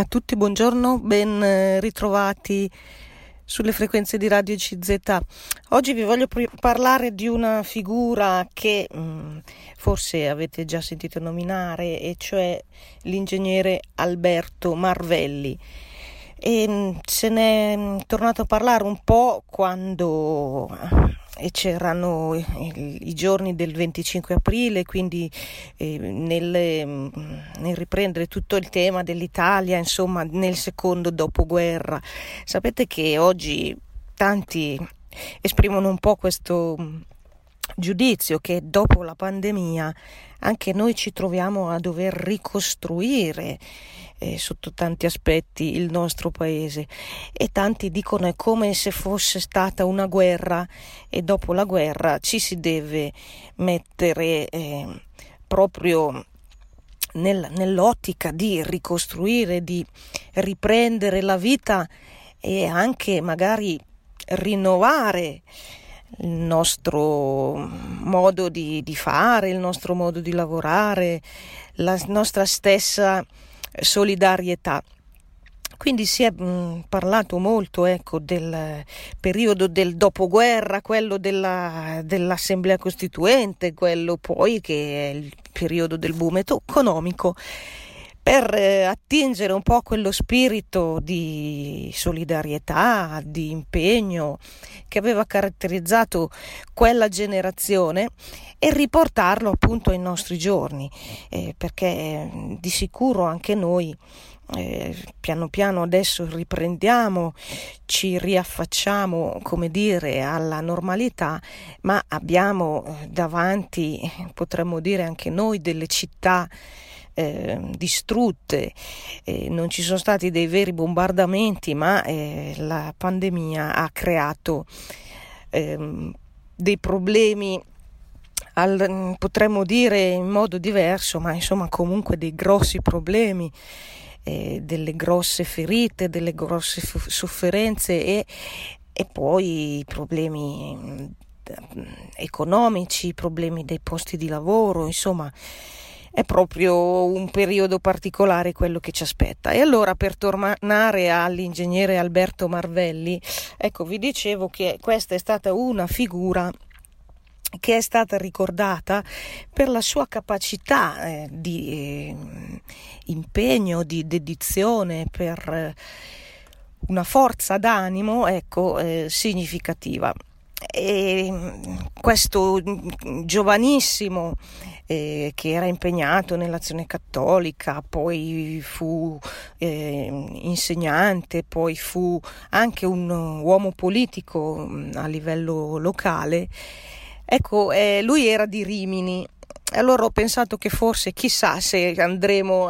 A tutti buongiorno, ben eh, ritrovati sulle frequenze di Radio CZ. Oggi vi voglio parlare di una figura che mh, mm, forse avete già sentito nominare, e cioè l'ingegnere Alberto Marvelli. E mh, mm, se ne è mm, tornato a parlare un po' quando e c'erano i, giorni del 25 aprile, quindi eh, nel, mm, nel, riprendere tutto il tema dell'Italia, insomma, nel secondo dopoguerra. Sapete che oggi tanti esprimono un po' questo mm, giudizio che dopo la pandemia anche noi ci troviamo a dover ricostruire eh, sotto tanti aspetti il nostro paese. E tanti dicono è come se fosse stata una guerra e dopo la guerra ci si deve mettere eh, proprio nel, nell'ottica di ricostruire, di riprendere la vita e anche magari rinnovare il nostro modo di, di, fare, il nostro modo di lavorare, la nostra stessa solidarietà. Quindi si è mh, mm, parlato molto ecco, del periodo del dopoguerra, quello della, dell'Assemblea Costituente, quello poi che è il periodo del boom economico per eh, attingere un po' quello spirito di solidarietà, di impegno che aveva caratterizzato quella generazione e riportarlo appunto ai nostri giorni, eh, perché eh, di sicuro anche noi eh, piano piano adesso riprendiamo, ci riaffacciamo, come dire, alla normalità, ma abbiamo eh, davanti, potremmo dire anche noi, delle città eh, distrutte, eh, non ci sono stati dei veri bombardamenti, ma eh, la pandemia ha creato ehm, dei problemi al, potremmo dire in modo diverso, ma insomma comunque dei grossi problemi, eh, delle grosse ferite, delle grosse fu- sofferenze e, e poi i problemi mm, economici, i problemi dei posti di lavoro, insomma è proprio un periodo particolare quello che ci aspetta. E allora per tornare all'ingegnere Alberto Marvelli, ecco vi dicevo che questa è stata una figura che è stata ricordata per la sua capacità eh, di eh, impegno, di dedizione, per eh, una forza d'animo ecco, eh, significativa. E questo giovanissimo eh, che era impegnato nell'azione cattolica, poi fu eh, insegnante, poi fu anche un uomo politico mm, a livello locale. Ecco, eh, lui era di Rimini. Allora ho pensato che forse chissà se andremo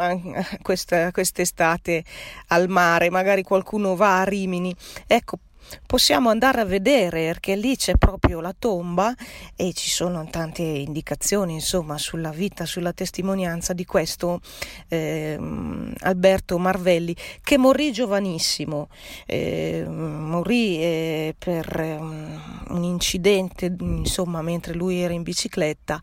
questa, quest'estate al mare, magari qualcuno va a Rimini. Ecco, possiamo andare a vedere perché lì c'è proprio la tomba e ci sono tante indicazioni insomma sulla vita, sulla testimonianza di questo eh, Alberto Marvelli che morì giovanissimo, eh, morì eh, per um, un incidente insomma mentre lui era in bicicletta,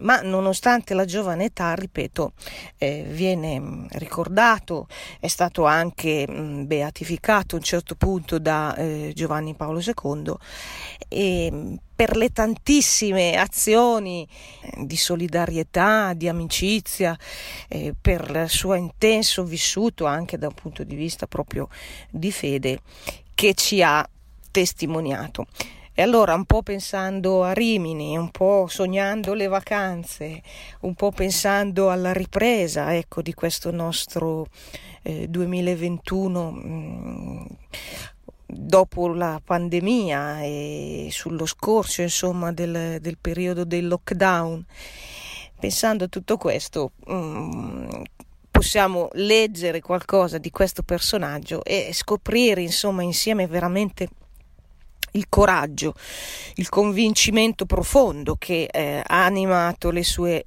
ma nonostante la giovane età, ripeto, eh, viene ricordato, è stato anche mh, beatificato a un certo punto da eh, Giovanni Paolo II e per le tantissime azioni eh, di solidarietà, di amicizia, eh, per il suo intenso vissuto anche da un punto di vista proprio di fede che ci ha testimoniato. E allora un po' pensando a Rimini, un po' sognando le vacanze, un po' pensando alla ripresa ecco, di questo nostro eh, 2021 mh, dopo la pandemia e sullo scorso insomma del, del periodo del lockdown. Pensando a tutto questo um, possiamo leggere qualcosa di questo personaggio e scoprire insomma insieme veramente il coraggio, il convincimento profondo che eh, ha animato le sue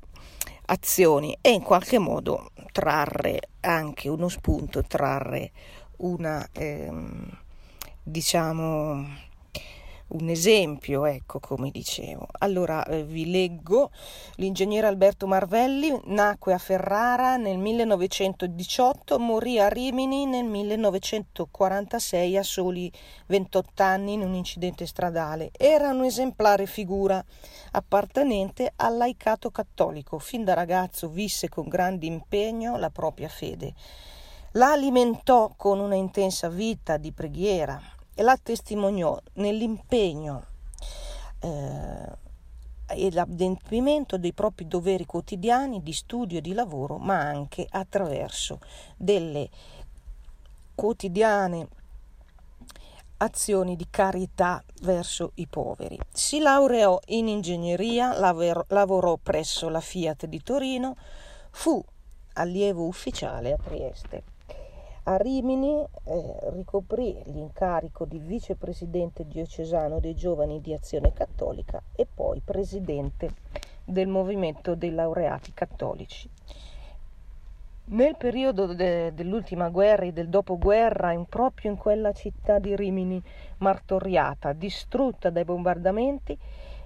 azioni e in qualche modo trarre anche uno spunto, trarre una ehm, diciamo un esempio, ecco come dicevo. Allora eh, vi leggo, l'ingegnere Alberto Marvelli nacque a Ferrara nel 1918, morì a Rimini nel 1946 a soli 28 anni in un incidente stradale. Era un'esemplare figura appartenente al laicato cattolico. Fin da ragazzo visse con grande impegno la propria fede. La alimentò con una intensa vita di preghiera, la testimoniò nell'impegno eh, e l'adempimento dei propri doveri quotidiani di studio e di lavoro, ma anche attraverso delle quotidiane azioni di carità verso i poveri. Si laureò in ingegneria, lavorò presso la Fiat di Torino, fu allievo ufficiale a Trieste. A Rimini eh, ricoprì l'incarico di vicepresidente diocesano dei giovani di Azione Cattolica e poi presidente del movimento dei laureati cattolici. Nel periodo de- dell'ultima guerra e del dopoguerra, in, proprio in quella città di Rimini martoriata, distrutta dai bombardamenti,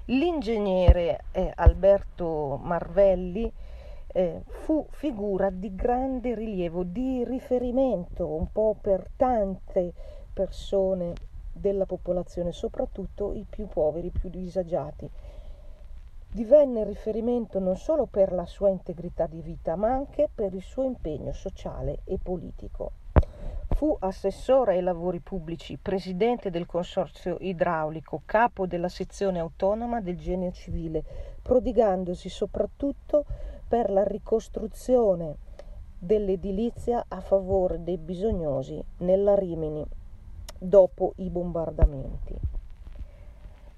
l'ingegnere eh, Alberto Marvelli eh, fu figura di grande rilievo, di riferimento un po' per tante persone della popolazione, soprattutto i più poveri, i più disagiati. Divenne riferimento non solo per la sua integrità di vita, ma anche per il suo impegno sociale e politico. Fu assessore ai lavori pubblici, presidente del consorzio idraulico, capo della sezione autonoma del genio civile, prodigandosi soprattutto per la ricostruzione dell'edilizia a favore dei bisognosi nella Rimini dopo i bombardamenti.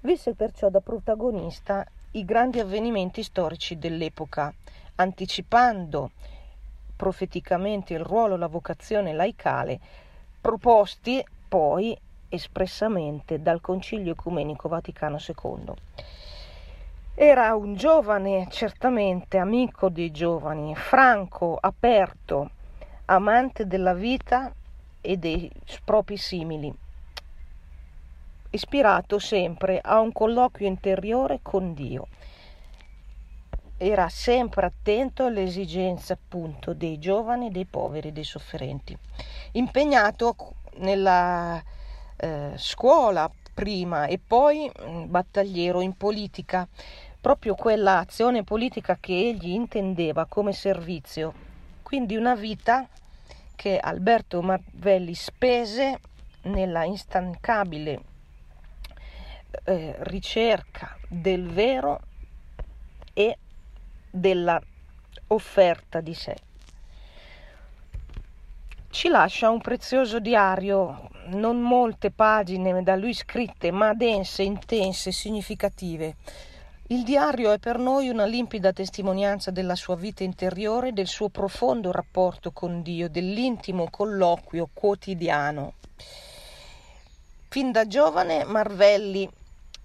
Visse perciò da protagonista i grandi avvenimenti storici dell'epoca, anticipando profeticamente il ruolo e la vocazione laicale proposti poi espressamente dal Concilio Ecumenico Vaticano II. Era un giovane, certamente amico dei giovani, franco, aperto, amante della vita e dei propri simili, ispirato sempre a un colloquio interiore con Dio. Era sempre attento alle esigenze appunto dei giovani, dei poveri, dei sofferenti. Impegnato nella eh, scuola prima e poi mm, battagliero in politica, proprio quella azione politica che egli intendeva come servizio. Quindi una vita che Alberto Marvelli spese nella instancabile eh, ricerca del vero e della offerta di sé ci lascia un prezioso diario, non molte pagine da lui scritte, ma dense, intense, significative. Il diario è per noi una limpida testimonianza della sua vita interiore, del suo profondo rapporto con Dio, dell'intimo colloquio quotidiano. Fin da giovane Marvelli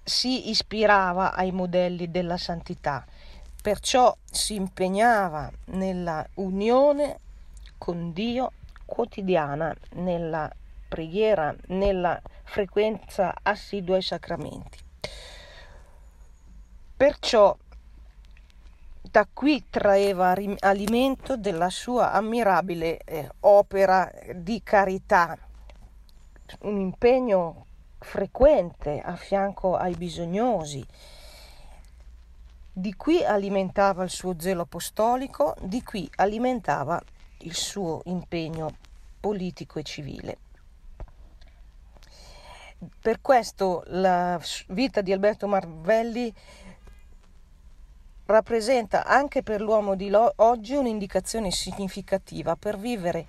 si ispirava ai modelli della santità, perciò si impegnava nella unione con Dio quotidiana nella preghiera, nella frequenza assidua ai sacramenti. Perciò da qui traeva alimento della sua ammirabile eh, opera di carità, un impegno frequente a fianco ai bisognosi. Di qui alimentava il suo zelo apostolico, di qui alimentava il suo impegno politico e civile. Per questo la vita di Alberto Marvelli rappresenta anche per l'uomo di oggi un'indicazione significativa per vivere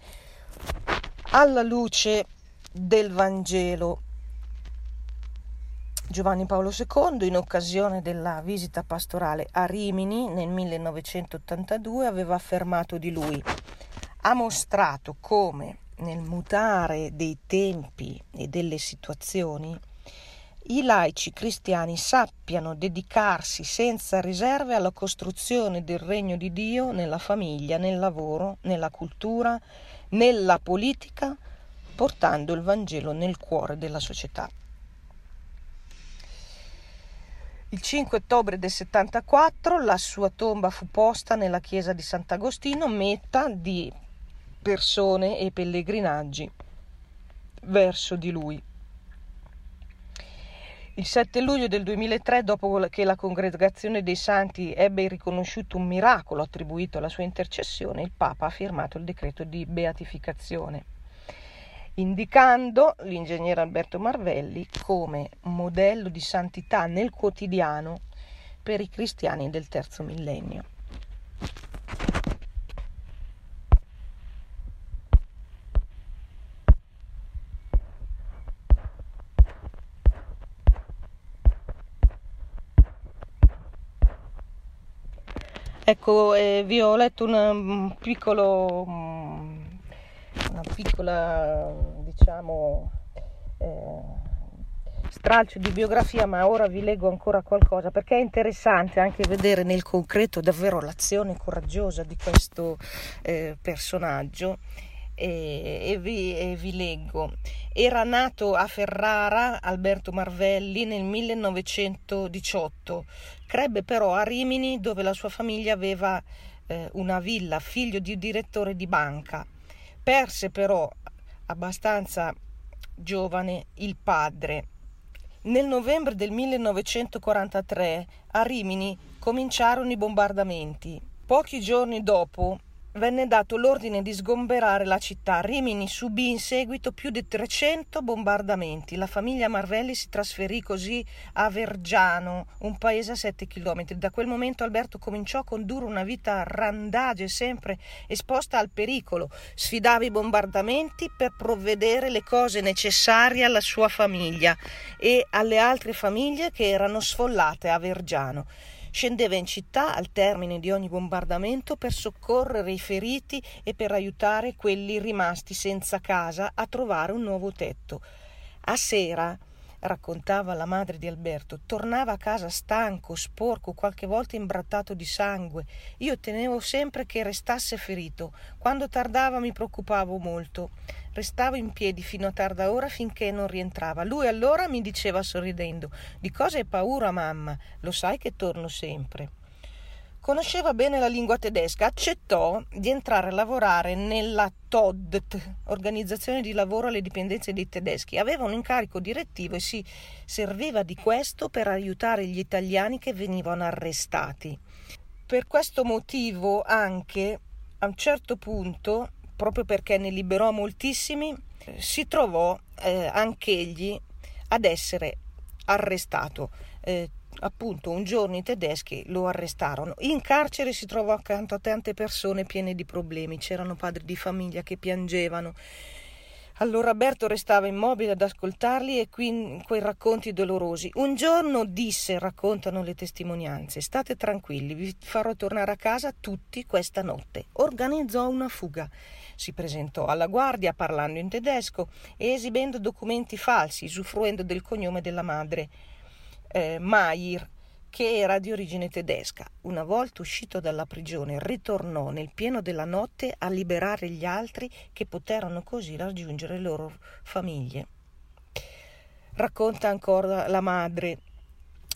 alla luce del Vangelo. Giovanni Paolo II, in occasione della visita pastorale a Rimini nel 1982, aveva affermato di lui ha mostrato come nel mutare dei tempi e delle situazioni i laici cristiani sappiano dedicarsi senza riserve alla costruzione del regno di Dio nella famiglia, nel lavoro, nella cultura, nella politica, portando il Vangelo nel cuore della società. Il 5 ottobre del 74 la sua tomba fu posta nella chiesa di Sant'Agostino, meta di persone e pellegrinaggi verso di lui. Il 7 luglio del 2003, dopo che la Congregazione dei Santi ebbe riconosciuto un miracolo attribuito alla sua intercessione, il Papa ha firmato il decreto di beatificazione, indicando l'ingegnere Alberto Marvelli come modello di santità nel quotidiano per i cristiani del terzo millennio. Ecco, eh, vi ho letto un piccolo, una piccola, diciamo, eh, stralcio di biografia, ma ora vi leggo ancora qualcosa perché è interessante anche vedere nel concreto davvero l'azione coraggiosa di questo eh, personaggio. E, e, vi, e, vi, leggo. Era nato a Ferrara Alberto Marvelli nel 1918, Crebbe però a Rimini dove la sua famiglia aveva eh, una villa, figlio di un direttore di banca. Perse però abbastanza giovane il padre. Nel novembre del 1943 a Rimini cominciarono i bombardamenti. Pochi giorni dopo venne dato l'ordine di sgomberare la città. Rimini subì in seguito più di 300 bombardamenti. La famiglia Marvelli si trasferì così a Vergiano, un paese a 7 km. Da quel momento Alberto cominciò a condurre una vita randage, sempre esposta al pericolo. Sfidava i bombardamenti per provvedere le cose necessarie alla sua famiglia e alle altre famiglie che erano sfollate a Vergiano. Scendeva in città al termine di ogni bombardamento per soccorrere i feriti e per aiutare quelli rimasti senza casa a trovare un nuovo tetto. A sera raccontava la madre di Alberto, tornava a casa stanco, sporco, qualche volta imbrattato di sangue. Io tenevo sempre che restasse ferito. Quando tardava mi preoccupavo molto. Restavo in piedi fino a tarda ora finché non rientrava. Lui allora mi diceva sorridendo: Di cosa hai paura, mamma? Lo sai che torno sempre. Conosceva bene la lingua tedesca, accettò di entrare a lavorare nella TODT, organizzazione di lavoro alle dipendenze dei tedeschi. Aveva un incarico direttivo e si serviva di questo per aiutare gli italiani che venivano arrestati. Per questo motivo anche a un certo punto, proprio perché ne liberò moltissimi, si trovò eh, anch'egli ad essere arrestato. Eh, appunto un giorno i tedeschi lo arrestarono. In carcere si trovò accanto a tante persone piene di problemi, c'erano padri di famiglia che piangevano. Allora Alberto restava immobile ad ascoltarli e qui quei racconti dolorosi. Un giorno disse, raccontano le testimonianze, state tranquilli, vi farò tornare a casa tutti questa notte. Organizzò una fuga. Si presentò alla guardia parlando in tedesco e esibendo documenti falsi, usufruendo del cognome della madre eh, Mair, che era di origine tedesca. Una volta uscito dalla prigione, ritornò nel pieno della notte a liberare gli altri che poterono così raggiungere le loro famiglie. Racconta ancora la madre.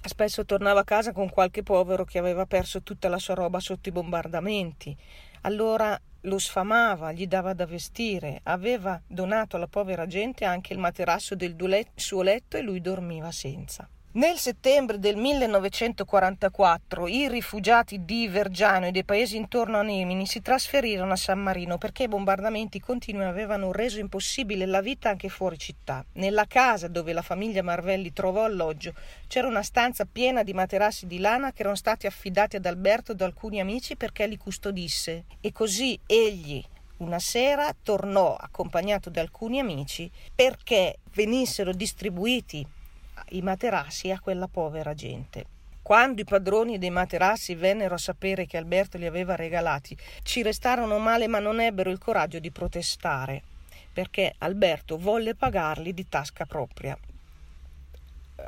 Spesso tornava a casa con qualche povero che aveva perso tutta la sua roba sotto i bombardamenti. Allora lo sfamava, gli dava da vestire, aveva donato alla povera gente anche il materasso del suo letto e lui dormiva senza. Nel settembre del 1944 i rifugiati di Vergiano e dei paesi intorno a Nemini si trasferirono a San Marino perché i bombardamenti continui avevano reso impossibile la vita anche fuori città. Nella casa dove la famiglia Marvelli trovò alloggio c'era una stanza piena di materassi di lana che erano stati affidati ad Alberto da alcuni amici perché li custodisse e così egli una sera tornò accompagnato da alcuni amici perché venissero distribuiti i materassi a quella povera gente. Quando i padroni dei materassi vennero a sapere che Alberto li aveva regalati, ci restarono male ma non ebbero il coraggio di protestare, perché Alberto volle pagarli di tasca propria.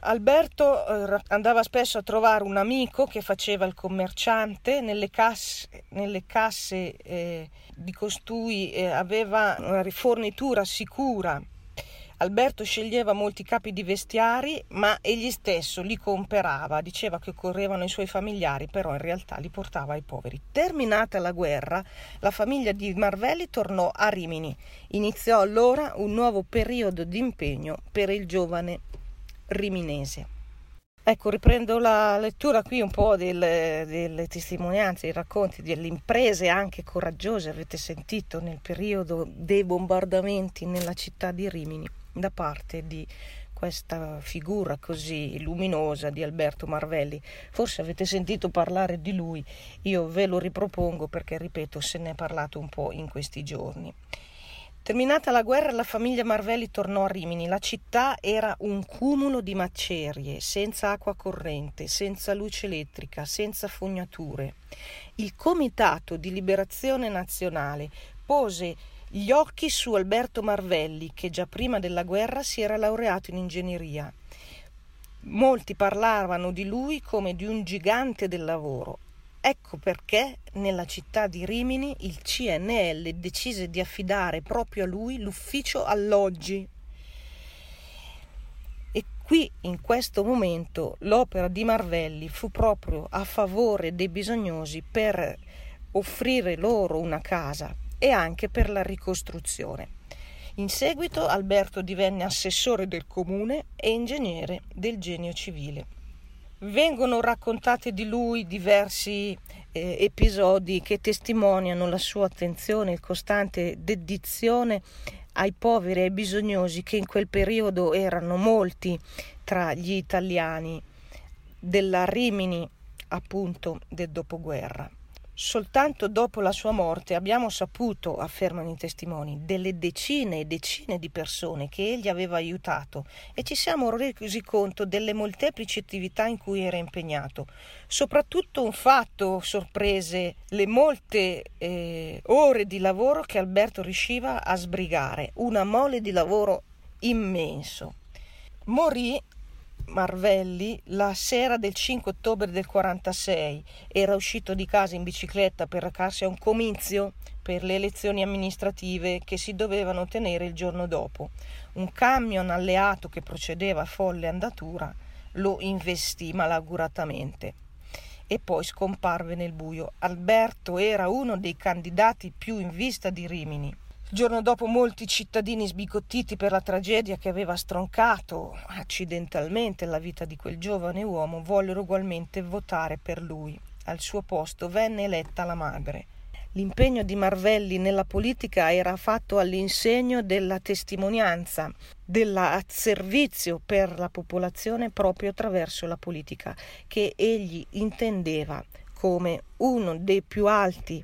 Alberto eh, andava spesso a trovare un amico che faceva il commerciante, nelle casse, nelle casse eh, di costui eh, aveva una rifornitura sicura Alberto sceglieva molti capi di vestiari, ma egli stesso li comperava, diceva che occorrevano ai suoi familiari, però in realtà li portava ai poveri. Terminata la guerra, la famiglia di Marvelli tornò a Rimini. Iniziò allora un nuovo periodo di impegno per il giovane riminese. Ecco, riprendo la lettura qui un po' delle, delle, testimonianze, i racconti delle imprese anche coraggiose, avete sentito, nel periodo dei bombardamenti nella città di Rimini da parte di questa figura così luminosa di Alberto Marvelli. Forse avete sentito parlare di lui, io ve lo ripropongo perché, ripeto, se ne è parlato un po' in questi giorni. Terminata la guerra, la famiglia Marvelli tornò a Rimini. La città era un cumulo di macerie, senza acqua corrente, senza luce elettrica, senza fognature. Il Comitato di Liberazione Nazionale pose gli occhi su Alberto Marvelli, che già prima della guerra si era laureato in ingegneria. Molti parlavano di lui come di un gigante del lavoro. Ecco perché nella città di Rimini il CNL decise di affidare proprio a lui l'ufficio alloggi. E qui in questo momento l'opera di Marvelli fu proprio a favore dei bisognosi per offrire loro una casa e anche per la ricostruzione. In seguito Alberto divenne assessore del comune e ingegnere del genio civile. Vengono raccontati di lui diversi eh, episodi che testimoniano la sua attenzione e costante dedizione ai poveri e ai bisognosi che in quel periodo erano molti tra gli italiani della Rimini appunto del dopoguerra. Soltanto dopo la sua morte abbiamo saputo, affermano i testimoni, delle decine e decine di persone che egli aveva aiutato e ci siamo resi conto delle molteplici attività in cui era impegnato. Soprattutto un fatto sorprese le molte eh, ore di lavoro che Alberto riusciva a sbrigare, una mole di lavoro immenso. Morì Marvelli la sera del 5 ottobre del 46 era uscito di casa in bicicletta per recarsi a un comizio per le elezioni amministrative che si dovevano tenere il giorno dopo. Un camion alleato che procedeva a folle andatura lo investì malauguratamente e poi scomparve nel buio. Alberto era uno dei candidati più in vista di Rimini il giorno dopo molti cittadini sbigottiti per la tragedia che aveva stroncato accidentalmente la vita di quel giovane uomo vollero ugualmente votare per lui. Al suo posto venne eletta la madre. L'impegno di Marvelli nella politica era fatto all'insegno della testimonianza, del servizio per la popolazione proprio attraverso la politica, che egli intendeva come uno dei più alti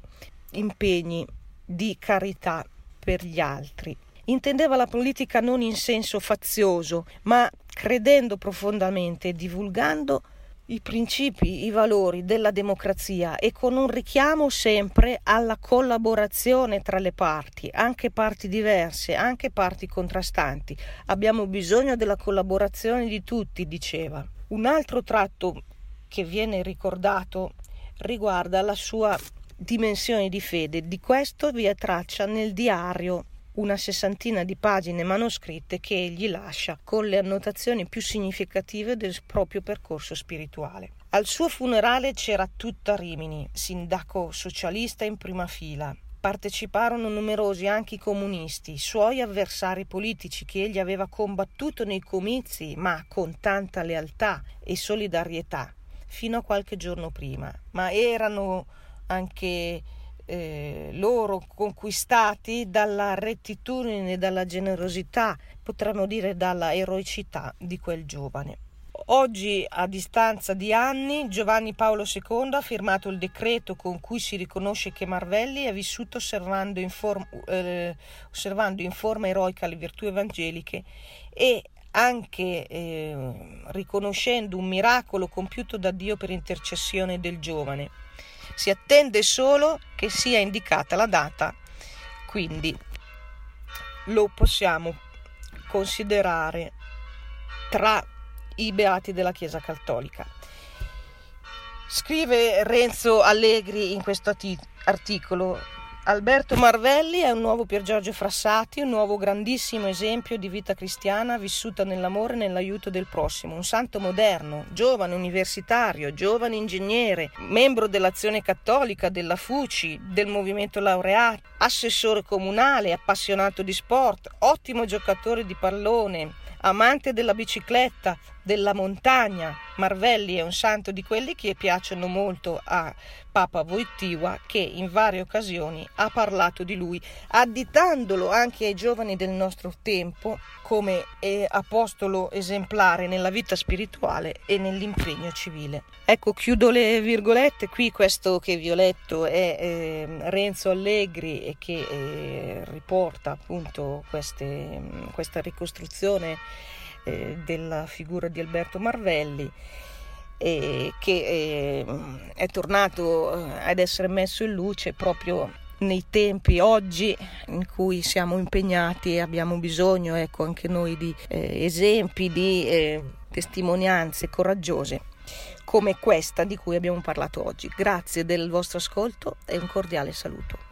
impegni di carità per gli altri. Intendeva la politica non in senso fazioso, ma credendo profondamente e divulgando i principi, i valori della democrazia e con un richiamo sempre alla collaborazione tra le parti, anche parti diverse, anche parti contrastanti. Abbiamo bisogno della collaborazione di tutti, diceva. Un altro tratto che viene ricordato riguarda la sua dimensioni di fede. Di questo vi è traccia nel diario una sessantina di pagine manoscritte che egli lascia con le annotazioni più significative del proprio percorso spirituale. Al suo funerale c'era tutta Rimini, sindaco socialista in prima fila. Parteciparono numerosi anche i comunisti, suoi avversari politici che egli aveva combattuto nei comizi, ma con tanta lealtà e solidarietà, fino a qualche giorno prima. Ma erano anche eh, loro conquistati dalla rettitudine, dalla generosità, potremmo dire dalla eroicità di quel giovane. Oggi, a distanza di anni, Giovanni Paolo II ha firmato il decreto con cui si riconosce che Marvelli è vissuto osservando in, form- eh, osservando in forma eroica le virtù evangeliche e anche eh, riconoscendo un miracolo compiuto da Dio per intercessione del giovane. Si attende solo che sia indicata la data, quindi lo possiamo considerare tra i beati della Chiesa Cattolica. Scrive Renzo Allegri in questo articolo Alberto Marvelli è un nuovo Pier Giorgio Frassati, un nuovo grandissimo esempio di vita cristiana vissuta nell'amore e nell'aiuto del prossimo, un santo moderno, giovane universitario, giovane ingegnere, membro dell'azione cattolica, della FUCI, del movimento laureato, assessore comunale, appassionato di sport, ottimo giocatore di pallone, amante della bicicletta, della montagna. Marvelli è un santo di quelli che piacciono molto a Papa Wojtyła che in varie occasioni ha parlato di lui, additandolo anche ai giovani del nostro tempo come apostolo esemplare nella vita spirituale e nell'impegno civile. Ecco, chiudo le virgolette, qui questo che vi ho letto è eh, Renzo Allegri e che eh, riporta appunto queste, questa ricostruzione eh, della figura di Alberto Marvelli eh, che eh, è tornato eh, ad essere messo in luce proprio nei tempi oggi in cui siamo impegnati e abbiamo bisogno ecco, anche noi di eh, esempi, di testimonianze coraggiose come questa di cui abbiamo parlato oggi. Grazie del vostro ascolto e un cordiale saluto.